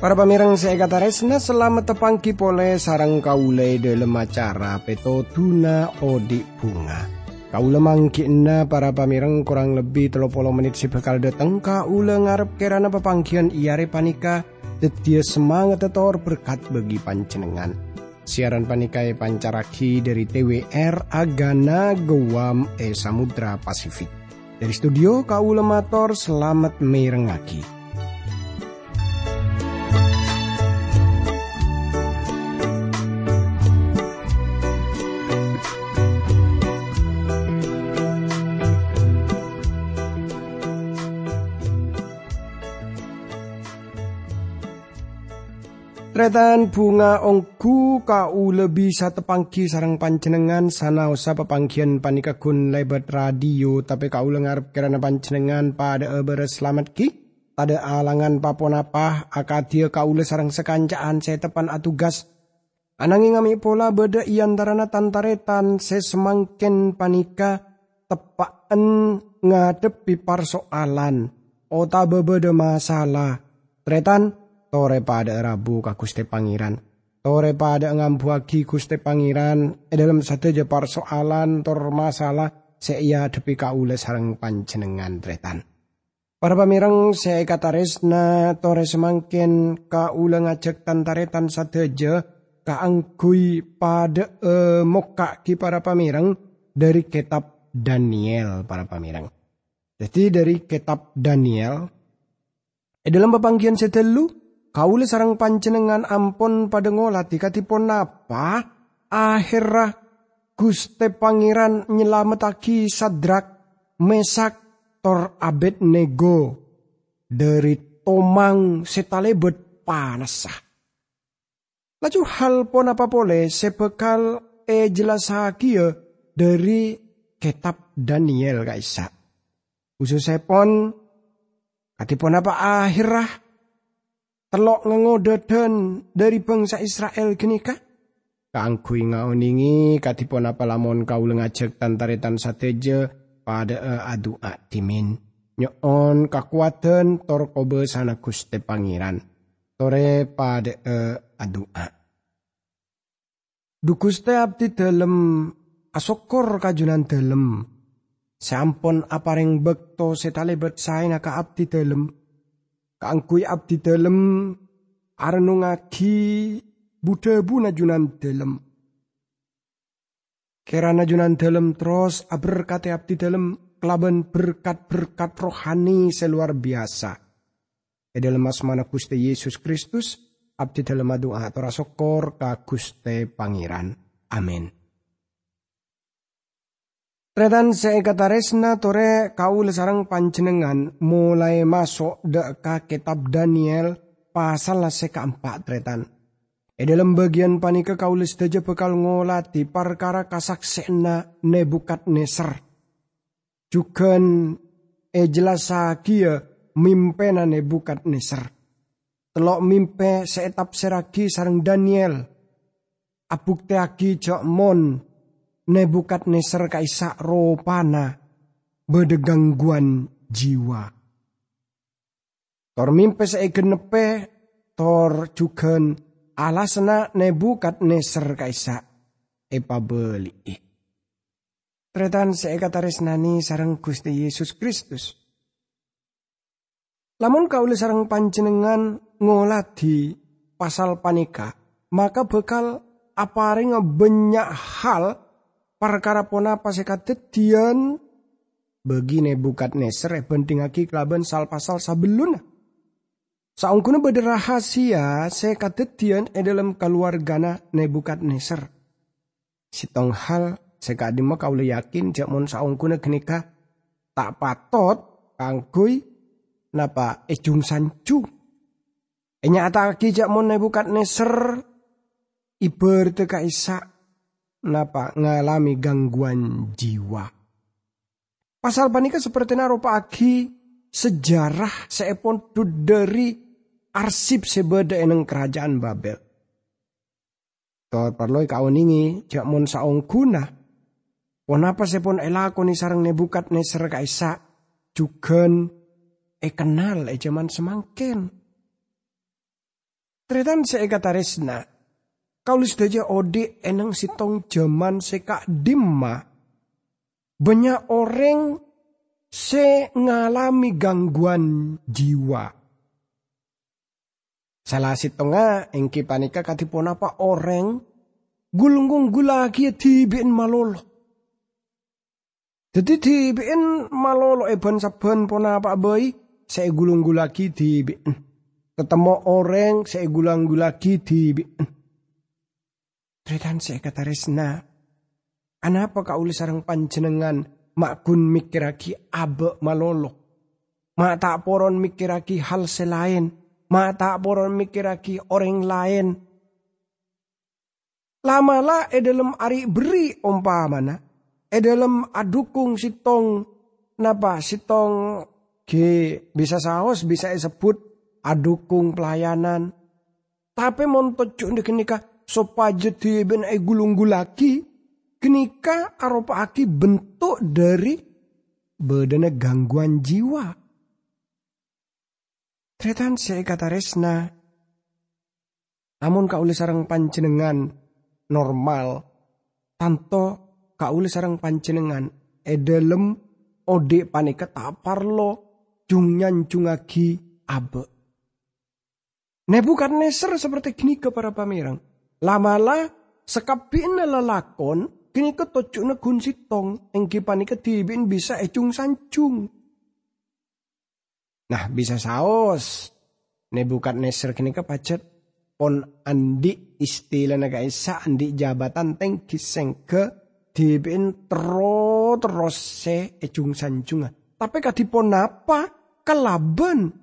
Para pamirang saya kata resna selamat tepangki pole sarang kaule dalam acara peto tuna odik bunga. Kaula mangkina para pamirang kurang lebih telopolo menit si bakal dateng kaula ngarep kerana pepangkian iare panika detia semangat tetor berkat bagi pancenengan. Siaran panikai pancaraki dari TWR Agana Gowam E Samudra Pasifik. Dari studio kaula mator selamat merengaki. Tretan bunga ongku kau lebih satu pangki sarang pancenengan sana usah pepangkian panika kun lebat radio tapi kau lengar kerana pancenengan pada eber selamat ki? Pada alangan papon apa akadia kau le sarang sekancaan saya tepan atugas. Ananging ngami pola beda iantarana tantaretan sesemangken panika tepaan ngadepi persoalan ota bebeda masalah. Tretan tore pada rabu ka Gusti Pangeran. Tore pada ngambuagi Gusti Pangeran e dalam satu je persoalan tor masalah seia depi kaule sarang panjenengan tretan. Para pamirang saya kata resna tore semangkin kaule ngajak tantaretan sateja kaanggui pada e, moka ki para pamirang dari kitab Daniel para pamirang. Jadi dari kitab Daniel, e dalam pepanggian setelu, kaule sarang panjenengan ampun pada ngolati katipun napa akhirah Guste Pangeran nyelametaki Sadrak Mesak Tor Abed Nego dari tomang setalebet panasah. Laju hal pun apa boleh sebekal e jelas hakia dari kitab Daniel kaisa. Khususnya pon katipun apa akhirah telok ngengododan dari bangsa Israel genika? Kangkui ngaoningi katipon apa lamon kau lengajek tantaretan sateje pada e adu timin. Nyon kakuatan tor kobe sana kuste pangeran. Tore pada e adu a. Dukuste abdi dalam asokor kajunan dalam. Sampun apareng bekto setalebet saina ka abdi dalam Kangkui abdi dalem arenungagi budabu najunan dalem. Kera najunan dalem terus aberkati abdi dalem kelaban berkat-berkat rohani seluar biasa. E dalam asmana Gusti Yesus Kristus, abdi dalem doa atur sokor ka Gusti Pangeran. Amin. Tretan seekataresna tore kau lesarang panjenengan mulai masuk deka kitab Daniel pasal seka empat tretan. E dalam bagian panika kau daja bekal ngolati perkara kasaksena nebukat neser. Juga e jelas kia mimpena nebukat neser. Telok mimpe seetap seragi sarang Daniel. Abuk teaki jok mon Nebukat Neser kaisa ropana bedegangguan jiwa. Tor mimpe nepe tor jugen alasna Nebukat Neser kaisa epa beli. Tretan nani sarang Gusti Yesus Kristus. Lamun kaule sarang panjenengan ngoladi pasal panika, maka bekal aparing banyak hal perkara pona pasekatetian bagi nebukat neser e aki kelaban sal pasal sabeluna. Saungkuna beda rahasia sekatetian e dalam keluargana nebukat neser. Sitong hal sekadima kau yakin mon saungkuna kenika tak patot kangkui napa ejung sancu. Enya ataki mon nebukat neser iber teka isak napa ngalami gangguan jiwa. Pasal panika seperti narupa aki sejarah seepon dari arsip sebeda eneng kerajaan Babel. Tor perlu kauningi jak mon saong guna. Ponapa sepon elakoni sarang nebukat neser kaisa jugen e kenal e jaman semangken. Tretan se ekataresna. Kaulis daja ode enang sitong jaman seka dimma. Banyak orang se ngalami gangguan jiwa Salah sitonga engki panika katipon apa orang gulunggung gulagi tibin malolo. Jadi tibin malolo eban saben pona apa boy saya gulung gulagi tibin. Ketemu orang saya gulang gulagi tibin. Saya kata resna. Anapa kau sarang panjenengan makun mikiraki abe malolo. Mak tak poron mikiraki hal selain mata boron mikiraki orang lain. Lamalah e dalam ari beri umpamana, e dalam adukung sitong napa sitong ge bisa saos bisa disebut adukung pelayanan. Tapi montot cuk kenika sopajet ben e gulung gulaki kenika aropa aki bentuk dari bedana gangguan jiwa. Tretan saya kata resna. Namun kauli sarang panjenengan normal. Tanto kauli sarang panjenengan edelem ode panika taparlo jungyan jungagi abe. Nebukadneser seperti gini ke para pamirang. Lamala sekapin lelakon kini ketocukna gun sitong engki panika tibin bisa ecung sancung. Nah bisa saos. Nebukadneser kini kepacet pon andi istilah naga isa andi jabatan teng kiseng ke dibin tero terus se ecung sanjunga. Tapi kadipon apa kelaben.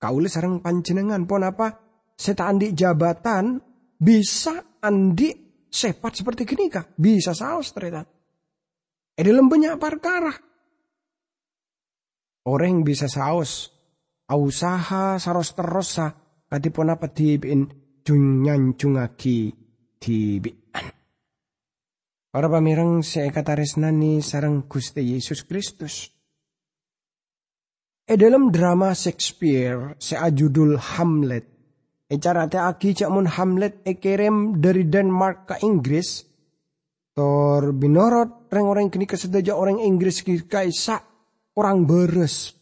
Kaulis sarang panjenengan pon apa seta andi jabatan bisa andi sepat seperti gini kah? Bisa saos ternyata. Eh dalam banyak perkara Orang bisa saus. Ausaha saros terosa katipun apa tibin junyan jungaki tibian. Para pamirang kata resnani sarang Gusti Yesus Kristus. E dalam drama Shakespeare saya judul Hamlet. E cara aki cak mun Hamlet e kirim dari Denmark ke Inggris. Tor binorot reng orang kini kesedaja orang Inggris kaisa orang beres.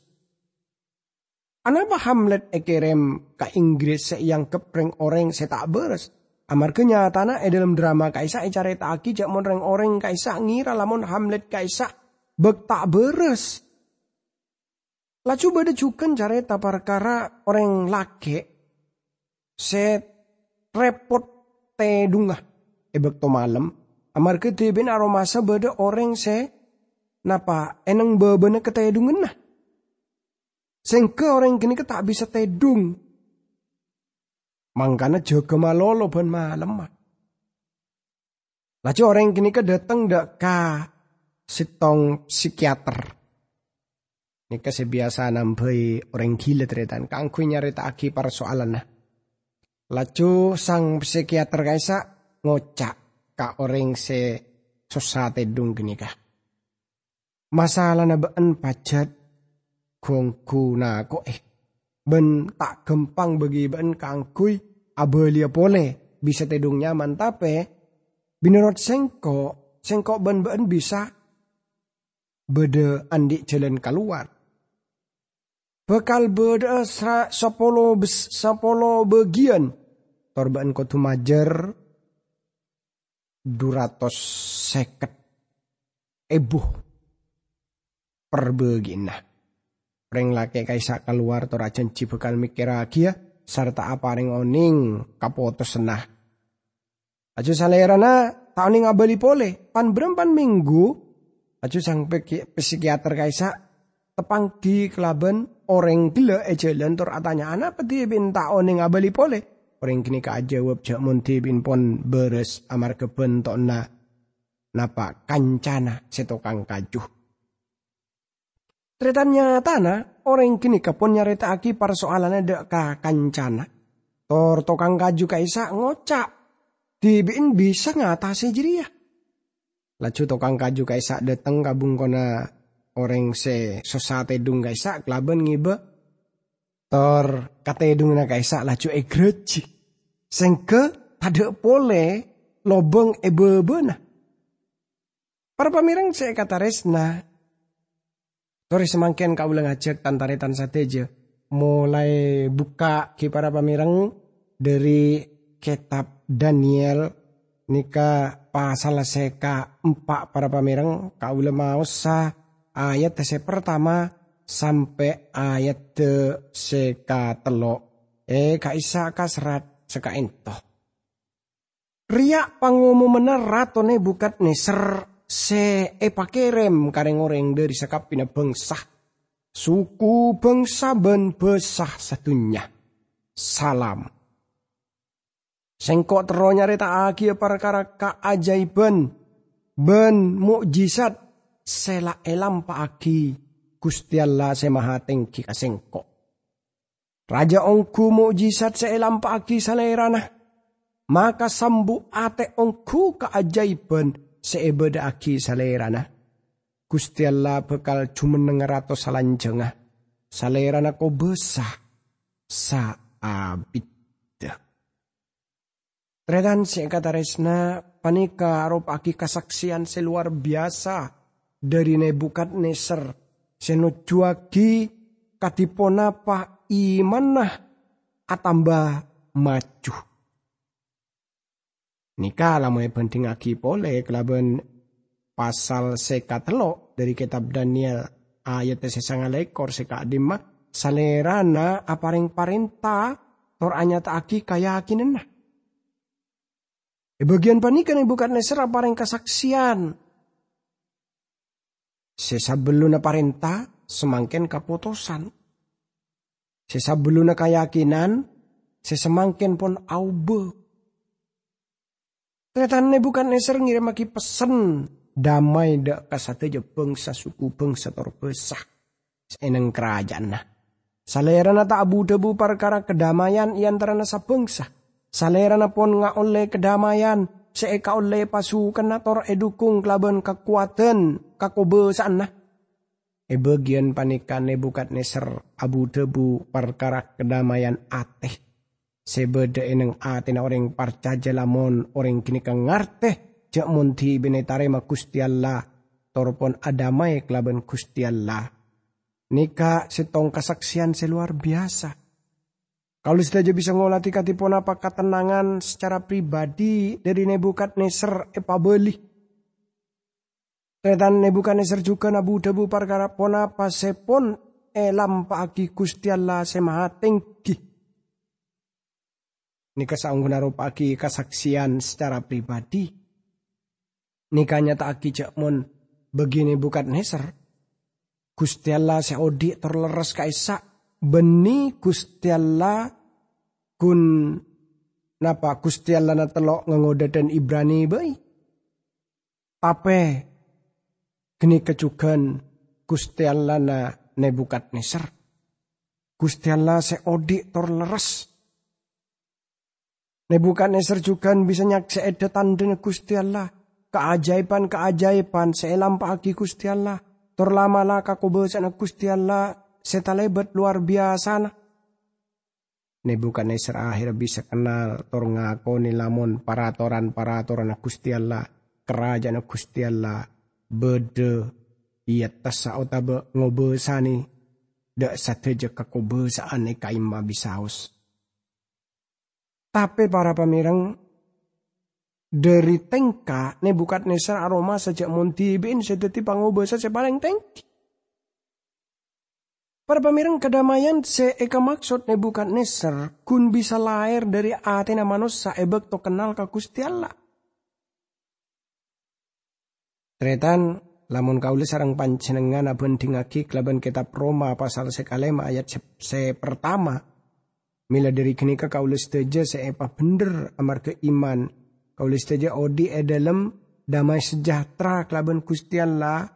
Anapa Hamlet ekerem ka Inggris yang kepreng orang se tak beres. Amar kenyataana e dalam drama kaisa e care taki jak mon reng orang kaisa ngira lamun Hamlet kaisa bek tak beres. Lacu bada cuken care perkara orang lake se repot te dungah e bek to malam. Amar ke tebin aromasa beda orang se napa eneng bebene ketedungen nah. Sengke orang kini tak bisa tedung. Mangkana jaga malolo ban malam mah. Laju orang kini ke datang dak ka sitong psikiater. Ini biasa nambai orang gila teritan. Kangku nyarita aki soalan nah. Laju sang psikiater kaisa ngocak ka orang se susah tedung gini kah masalah na baan pajat kongku na ko eh. Ben tak gempang bagi baan kangkui abelia pole bisa tedung nyaman tapi binurut sengko sengko ben baan bisa bede andi jalan keluar. Bekal beda sepolo sepolo bagian torban ko tumajer duratos seket ebuh perbegina. Reng laki kaisa keluar torajan mikir agia serta apa reng oning kapoto senah. Aja salerana tahun ngabali pole pan berempan minggu aja sang psikiater kaisa tepang di kelaben orang gila ejalan tur atanya anak peti bin oning ngabali pole. Orang kini ka jawab jak munti bin pon beres amar keben na napa kancana setokang kajuh. Tretannya tanah, orang kini kepon nyarita aki persoalannya dek ka kancana. Tor tokang kaju kaisa ngocak. dibiin bisa ngatasi ya. Laju tokang kaju kaisa dateng kabung kona orang se sosate dung kaisa kelaban ngibe. Tor kate dung na kaisa laju egreji. Sengke tada pole lobeng ebebena. Para pamirang saya kata resna. Tori semangkian kau ngajak tantaretan sateja. Mulai buka ki para pamirang dari kitab Daniel nika pasal seka empat para pamirang kau mau sa ayat se pertama sampai ayat te seka telo eh kaisa kasrat seka ento. Riak pangumuman ratone bukat neser se e pakerem kareng orang dari sekap pina bangsa suku bangsa ben besah satunya salam. Sengkok tero nyarita agi perkara keajaiban ben mukjizat sela elam agi Gusti Allah semaha tengki kasengkok. Raja ongku mukjizat seelam agi salerana. Maka sambu ate ongku keajaiban seebeda agi salerana. Gusti Allah bekal cuman ngerato salanjengah. Salerana ko besah saabit. Tredan si resna panika arop aki kasaksian seluar biasa dari Nebukadneser senujuagi katipona pa imanah atamba maju. Nika lamu penting aki pole kelaban pasal sekatelo dari kitab Daniel ayat sesanga lekor seka adima salerana aparing parenta tor anyata aki kaya akinenah E bagian panikan ibu nesera pareng kesaksian. Sesabeluna parenta semangken kaputusan. Sesabeluna keyakinan sesemangken pun aube. Ternyata bukan neser ngirim lagi pesen damai dak kasateja bangsa suku bangsa torbesah. Seneng kerajaan nah. Salerana tak abu debu perkara kedamaian iantara nasa bangsa Salera na pon nga oleh kedamaian, seeka oleh pasukan tor edukung kelaban kekuatan kakobesaan na. E bagian panikan neser abu debu perkara kedamaian ateh. Sebeda eneng ate na orang parcaja lamon orang kini kang ngarte jak munti binetare ma Gusti Allah torpon adamai kelaban Gusti Allah. Nika setong kesaksian seluar biasa kalau saja bisa ngolati katipun apa ketenangan secara pribadi dari Nebukadneser epabeli. Tetan Nebukadneser juga nabu debu perkara pona pasepon elam pagi Gusti Allah semaha tinggi. Nika saunggun pagi kesaksian secara pribadi. Nikahnya tak aki mon begini bukan neser. Gusti Allah seodi terleres kaisa beni Gusti Allah kun napa Gusti Allah na telok ngangoda dan Ibrani bayi. Tape geni kecugan Gusti Allah na nebukat neser. Gusti Allah seodik tor leres. Nebukat neser juga bisa nyak seeda tanda Gusti Allah. Keajaiban-keajaiban seelam pagi Gusti Allah. Tor lama lah kakubesan Gusti Allah setalebet luar biasa nah Nebukadnezar akhir bisa kenal tor ngakoni lamun paratoran-paratoran Gusti Allah, kerajaan Gusti Allah, bede iya tasa otabe ngobesani dak sateja kakobesaan kaima bisaus. Tapi para pamirang dari tengka Nebukadnezar aroma sejak muntibin sedeti pangobesa sepaling tengki. Para pamirang kedamaian se eka maksud Nebukadnezar kun bisa lahir dari atena manusia ebek to kenal ke Gusti Allah. Tretan lamun kauli sarang panjenengan abendingaki kelaban kitab Roma pasal sekalema ayat se, se pertama. Mila dari kenika kauli seteja se epa bener amar ke iman. Kauli seteja odi edalem damai sejahtera kelaban Gusti Allah.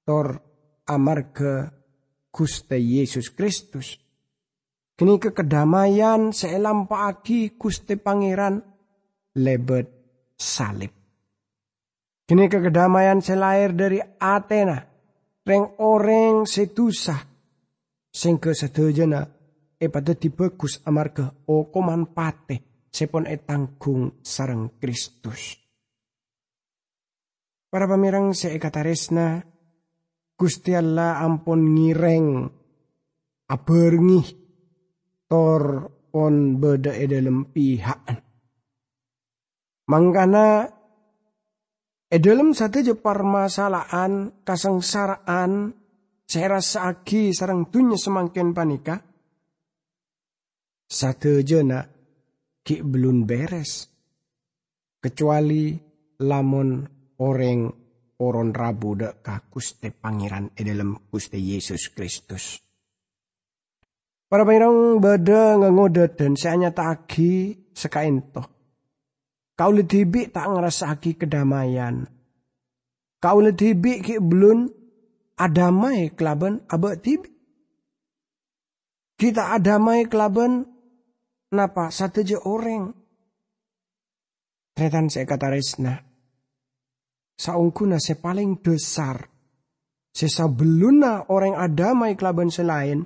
Tor amar ke Gusti Yesus Kristus. Kini kekedamaian seelam pagi Gusti Pangeran lebet salib. Kini kekedamaian selair dari Athena, reng oreng setusah, sing kesedajana e pada bagus amarga okoman pate sepon etanggung sarang Kristus. Para pamirang seekataresna, Gusti Allah ampun ngireng aberngih tor pon beda e dalam pihak. Mangkana e dalam satu je permasalahan kasengsaraan saya rasa agi sarang dunya semakin panika. Satu jena ki belum beres. Kecuali lamun orang oron rabu dek kakuste pangeran e dalam kuste Yesus Kristus. Para pangeran beda ngengodet dan saya nyata agi sekain toh. Kau lebih tak ngerasa agi kedamaian. Kau lebih ki belum adamai kelaban abad tibi. Kita adamai kelaban napa satu je orang. Tretan saya kata resna. Saungkuna se paling besar. Sesa beluna orang adamai kelaban selain.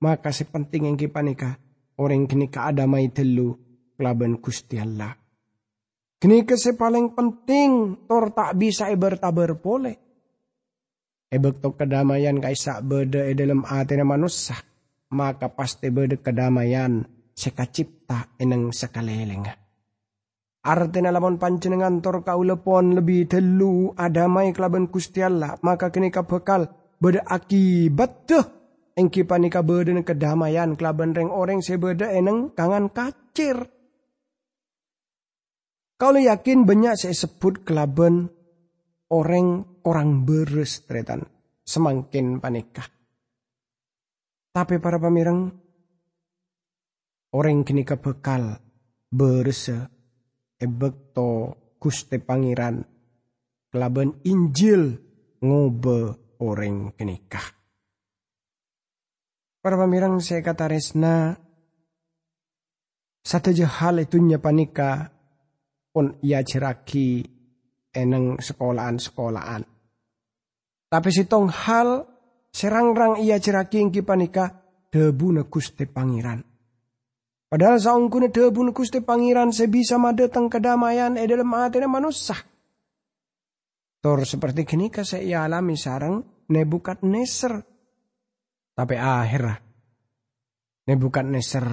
Maka sepenting yang kipanika. Orang kini adamai telu kelaban kusti Allah. Kini se paling penting tor tak bisa iber-taber boleh Ebek kedamaian kaisa e dalam hati manusia, maka pasti bede kedamaian sekacipta eneng sekaleleng. Artinya lamun panjenengan tor kaulepon lebih telu adamai kelaban Gusti Allah, maka kini bekal bede akibat tuh engki panika bede kedamaian kelaban reng orang sebede eneng kangan kacir. Kalau yakin banyak saya sebut kelaban orang orang beres tretan semakin panikah. Tapi para pamirang, orang kini kebekal berse ebekto kuste pangeran kelaban Injil ngobe orang kenikah. Para pamirang saya kata resna satu hal itu panika pun ia ceraki eneng sekolahan-sekolahan tapi si tong hal serang-rang ia ceraki ingki panika debu na kuste pangeran. Padahal saungkune debu na kuste pangeran sebisa madeteng kedamaian e dalam hati manusia. Tor seperti kini saya alami sarang neser. Tapi nebukat neser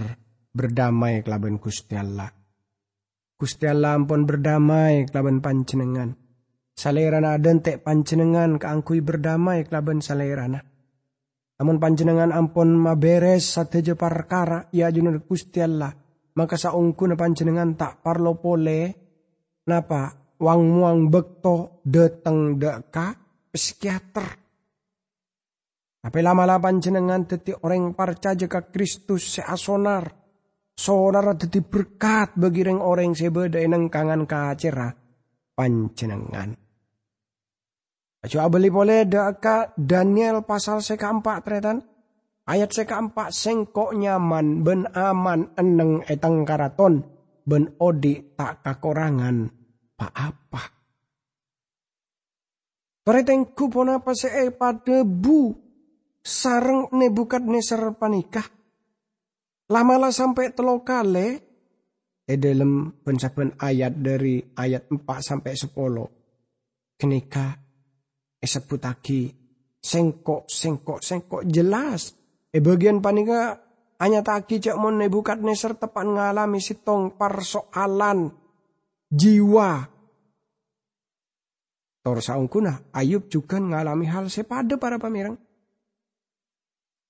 berdamai kelaban Gusti Allah. Gusti Allah ampun berdamai kelaban panjenengan. Salerana tek panjenengan keangkui berdamai kelaban salerana. Namun panjenengan ampun maberes sateja perkara ya junur Gusti Allah. Maka saungku na panjenengan tak parlo pole napa wang muang bekto deteng deka psikiater. Tapi lama-lama panjenengan teti orang parca jika Kristus seasonar. Sonar teti berkat bagi orang sebeda eneng kangan kacera panjenengan. Coba beli boleh deka Daniel pasal seka empat tretan. Ayat seka empat sengkok nyaman ben aman eneng etang karaton ben odi tak kakorangan pa apa. Keretengku pun apa se pada bu sarang nebukat neser panikah. Lamalah sampai telo kale e dalam pencapan ayat dari ayat 4 sampai 10. Kenika esebut lagi sengkok sengkok sengkok jelas e bagian panika hanya taki cek mon nebukat neser tepat ngalami sitong persoalan jiwa Tor saungkuna Ayub juga ngalami hal sepada para pamirang.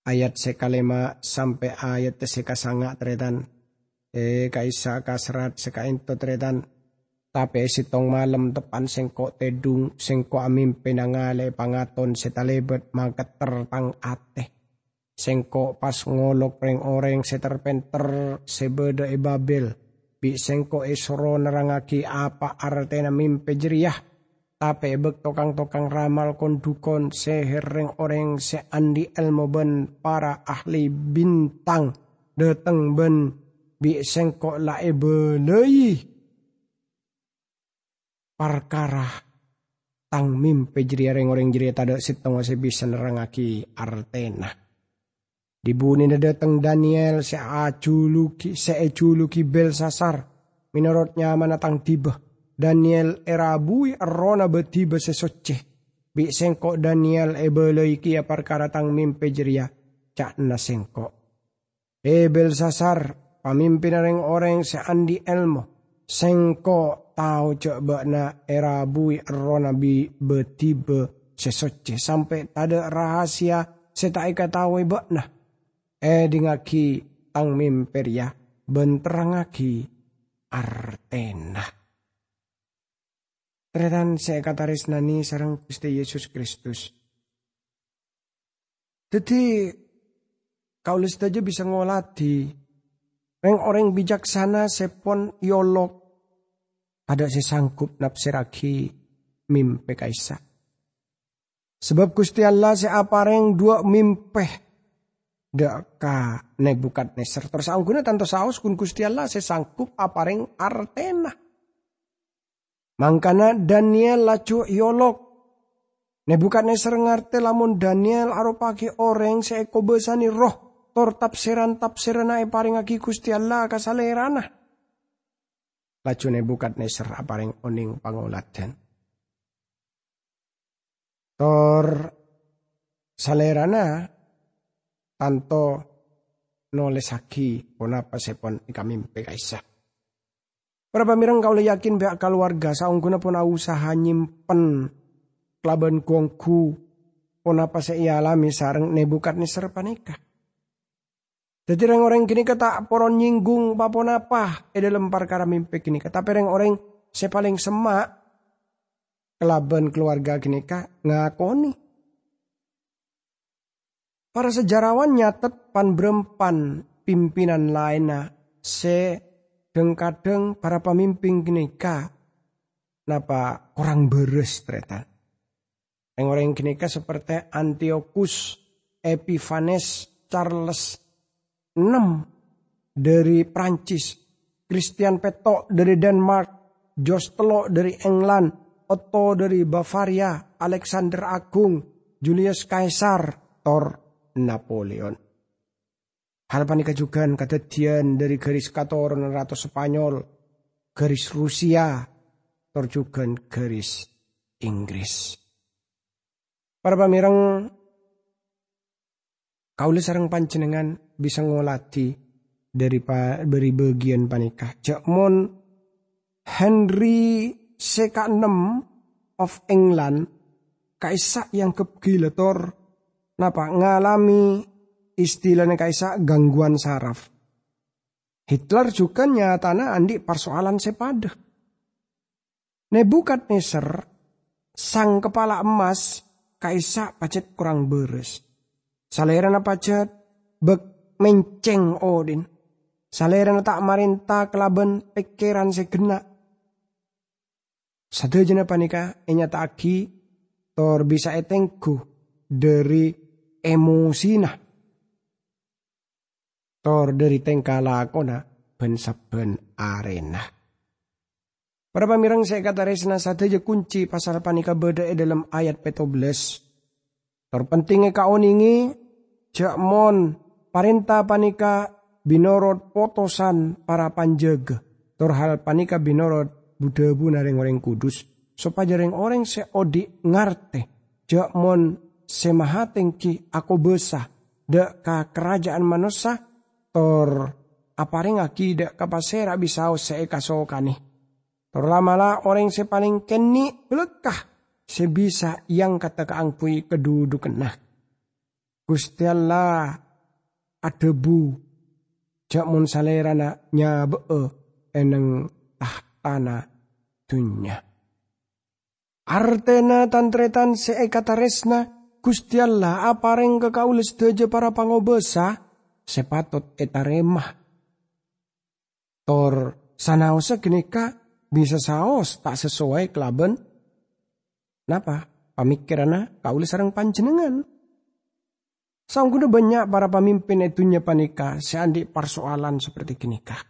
Ayat sekalema sampai ayat seka sangat tretan. Eh kaisa kasrat sekainto tretan tapi sitong malam tepan sengko tedung sengko amin penangale pangaton setalebet mangket tertang ateh. Sengko pas ngolok reng oreng seterpenter sebeda ebabel. Bi sengko isro e nerangaki apa artena mimpe jeriah. Tapi ebek tokang-tokang ramal kondukon seher reng oreng se andi elmo ben para ahli bintang. Deteng ben bi sengko lae beneih. Perkara tang mimpe jadi orang-orang jadi tada sitong se bisa nerangaki artena. Dibuni datang Daniel se aculuki se eculuki bel sasar. Menurutnya manatang tiba. Daniel erabui arona betiba se soceh. Bi sengko Daniel ebeloi kia perkara tang mimpe jeria. Cak na sengko. Ebel sasar pamimpin orang-orang se andi elmo. Sengko tahu coba na era bui rona bi betibe sesoce sampai ada rahasia setai iba nah eh dingaki ang mimper ya benterangaki artena. Tretan saya kata nani sarang Gusti Yesus Kristus. Jadi kau aja bisa ngolati. Orang-orang bijaksana sepon yolok ada si sangkup napsiraki mimpe kaisa. Sebab Gusti Allah si apareng dua mimpe deka nebukat neser. Terus angguna tanto saus kun Gusti Allah si sangkup apareng artena. Mangkana Daniel lacu yolok. Nebukat neser ngarte lamun Daniel aropaki orang seeko besani roh. Tor tapsiran tapsiran ay paring aki Gusti Allah kasalerana bukat neser aparing oning panguladan. Tor salerana tanto nolesaki ponapa sepon ikamimpe kaisa. Para pamirang kau yakin pihak keluarga saungguna pun usaha nyimpen kelaban kuangku ponapa se alami nebukat neser panikah. Jadi orang-orang kini kata poron nyinggung papon apa e dalam perkara mimpi kini kata. Pereng orang saya paling semak. Kelaban keluarga kini ngakoni. Para sejarawan nyatet pan berempan pimpinan lainnya se deng kadeng para pemimpin kini napa orang beres ternyata. Orang-orang kini seperti Antiochus, Epiphanes, Charles 6 dari Prancis, Christian Petok dari Denmark, Jos Telo dari England, Otto dari Bavaria, Alexander Agung, Julius Caesar, Thor Napoleon. Hal panika juga kadadian dari garis katoran ratu Spanyol, garis Rusia, Thor juga garis Inggris. Para pamirang Kaula sarang panjenengan bisa ngolati dari dari bagian panikah. Jakmon Henry CK6 of England kaisa yang kegilator napa ngalami istilahnya kaisa gangguan saraf. Hitler juga nyatana andi persoalan sepada. Nebukadnezar sang kepala emas kaisa pacet kurang beres. Salerana pacet bek menceng odin. Salerana tak marinta kelaban pikiran segena. Sadajana panika enya taki tor bisa etengku dari emosina. Tor dari tengkala kona ben saben arena. Para pamirang saya kata resna saja kunci pasal panika beda dalam ayat petobles. Terpentingnya kauningi Jakmon parenta panika binorot potosan para panjaga. Torhal panika binorot budabu nareng orang kudus. Supaya reng orang seodi ngarte. Jakmon semahateng ki aku besah. Dek ka kerajaan manusia. Tor aparing aki dek kapasera bisau se kasokani. Tor lamala orang sepaling keni lekah. Sebisa yang kata keangpui kedudukan nah Gusti Allah adebu mun salerana nyabe eneng tahtana dunya. Artena tantretan seekataresna Gusti Allah apareng kekaules deje para pangobesa sepatot etaremah. Tor sanaosa genika bisa saos tak sesuai kelaben. Napa? Pamikirana kaulis sarang panjenengan. Sangguna banyak para pemimpin itunya panika seandi persoalan seperti kah.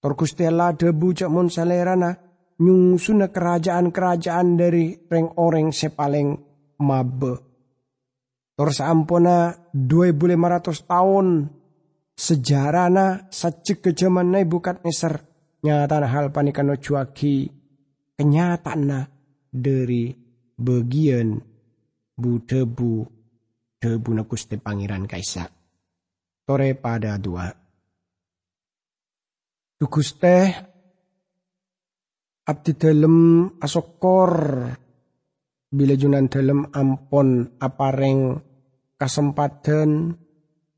Tor Gusti Allah debu cak mon salerana nyungsuna kerajaan-kerajaan dari reng orang sepaling mabe. Tor saampona 2500 tahun sejarahna sacik ke zaman neser nyata hal panikano cuaki kenyataan dari bagian bu debu debu na Gusti Pangeran Kaisa. Tore pada dua. Tugus teh abdi dalam asokor bila junan dalam ampon apareng kesempatan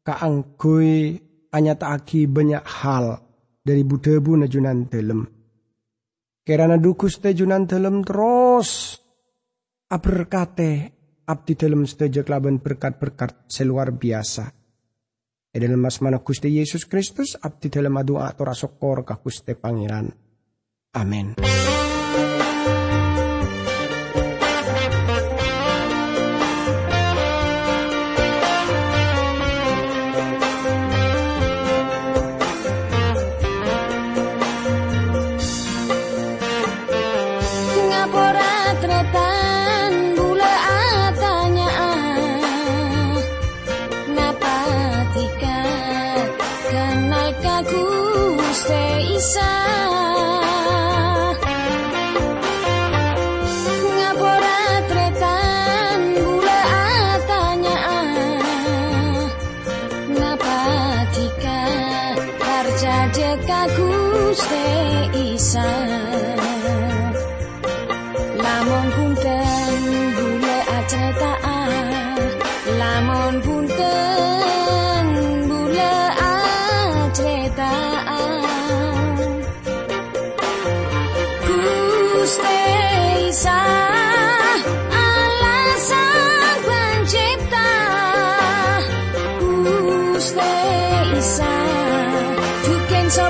kaanggui anyataaki banyak hal dari budebu na junan dalam. Kerana dukus teh junan dalam terus aberkate abdi dalam setuju kelaban berkat-berkat seluar biasa. E dalam mas mana Gusti Yesus Kristus abdi dalam adu atur asokor ka Gusti Pangeran. Amin.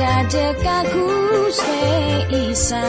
jadi kaku seisan.